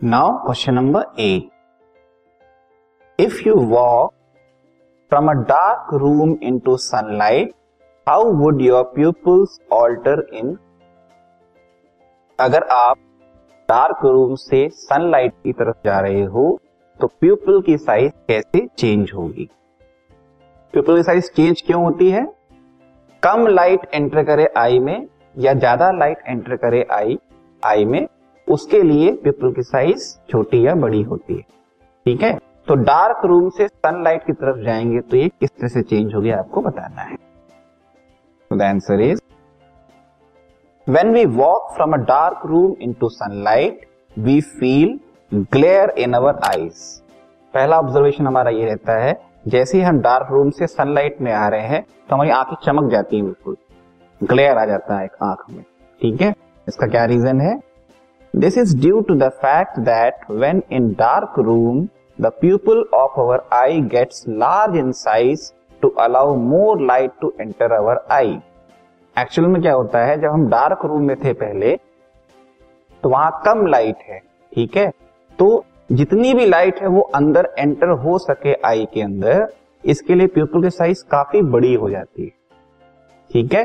Now question number eight if you walk from a dark room into sunlight how would your pupils alter in अगर आप dark room से sunlight की तरफ़ जा रहे हो तो प्यूपल की साइज़ कैसे चेंज होगी? प्यूपल की साइज़ चेंज क्यों होती है? कम लाइट एंटर करे आई में या ज़्यादा लाइट एंटर करे आई आई में? उसके लिए पिपल की साइज़ छोटी या बड़ी होती है। ठीक है? तो डार्क रूम से सनलाइट की तरफ़ जाएँगे तो ये किस तरह से चेंज हो गया आपको बताना है। The answer is when we walk from a dark room into sunlight we feel glare in our eyes पहला ऑब्जर्वेशन हमारा ये रहता है, जैसे ही हम डार्क रूम से सनलाइट में आ रहे हैं तो हमारी आँखें चमक जाती है बिल्कुल। ग्लेयर आ जाता है आँख में। ठीक है? इसका क्या रीजन है? This is due to the fact that when in dark room the people of our eye gets large in size to allow more light to enter our eye actual में क्या होता है? जब हम डार्क रूम में थे पहले तो वहाँ कम लाइट है, ठीक है? तो जितनी भी लाइट है, वो अंदर एंटर हो सके आई के अंदर, इसके लिए पीपल की साइज़ काफ़ी बड़ी हो जाती है, ठीक है?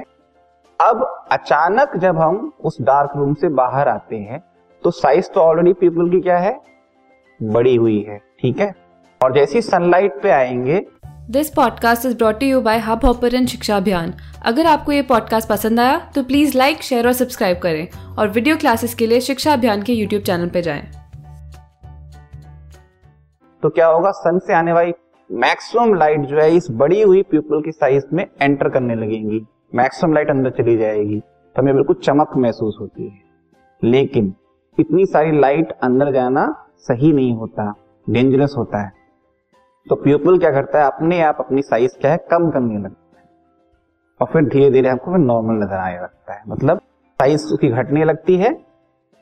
अब अचानक जब हम उस डार्क रूम से बाहर आते हैं तो साइज़ तो ऑलरेडी पीपल की क्या है? बड़ी हुई है ठीक है? और जैसी सनलाइट पे आएँगे this podcast is brought you by Hub Hopper शिक्षा अभियान अगर आपको ये पॉडकास्ट पसंद आया तो प्लीज़ लाइक शेयर और सब्सक्राइब करें। और वीडियो क्लासेस के लिए शिक्षा अभियान के यूट्यूब चैनल पर जाए। तो क्या होगा? सन से आने वाली मैक्सिमम लाइट जो है इस बड़ी हुई पीपल की साइज़ में एंटर करने लगेंगी। मैक्सिमम लाइट अंदर चली जाएगी। तो हमें बिल्कुल चमक महसूस होती है। लेकिन इतनी सारी लाइट अंदर जाना सही नहीं होता डेंजरस होता है। तो प्यूपल क्या करता है? अपने आप अपनी साइज़ क्या है? कम करने लगता है। और फिर धीरे धीरे हमको फिर नॉर्मल नज़र आने लगता है। मतलब साइज़ उसकी घटने लगती है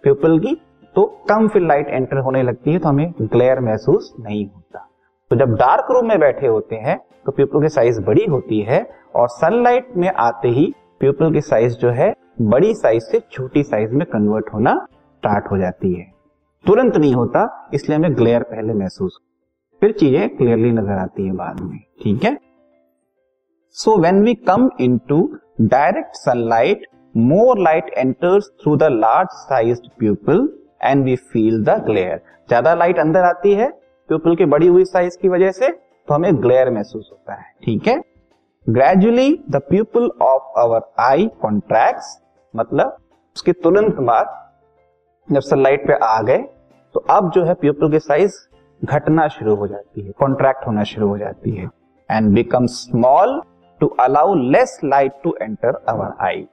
प्यूपल की तो कम फिर लाइट एंटर होने लगती है तो हमें ग्लेयर महसूस नहीं होता। तो जब डार्क रूम में बैठे होते हैं तो प्यूपल की साइज़ बड़ी होती है और सनलाइट में आते ही प्यूपल की साइज़ जो है, बड़ी साइज़ से छोटी साइज़ में कन्वर्ट होना स्टार्ट हो जाती है। तुरंत नहीं होता, इसलिए हमें ग्लेयर पहले महसूस फिर चीज़ें क्लियरली नज़र आती है बाद में, ठीक है? So when we come into direct sunlight more light enters through the large size pupil and we feel the glare ज़्यादा लाइट अंदर आती है प्यूपल की बड़ी हुई साइज़ की वजह से तो हमें ग्लेयर महसूस होता है, ठीक है? Gradually the pupil of our eye contract मतलब उसके तुरंत बाद जब सनलाइट पे आ गए तो अब जो है प्यूपल की साइज़ घटना शुरू हो जाती है कॉन्ट्रैक्ट होना शुरू हो जाती है and become small to allow less light to enter our eye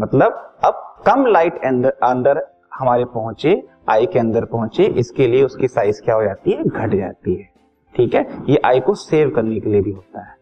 मतलब अब कम लाइट अंदर हमारे पहुँचे आई के अंदर पहुँचे, इसके लिए उसकी साइज़ क्या हो जाती है? घट जाती है। ठीक है? ये आई को सेव करने के लिए भी होता है।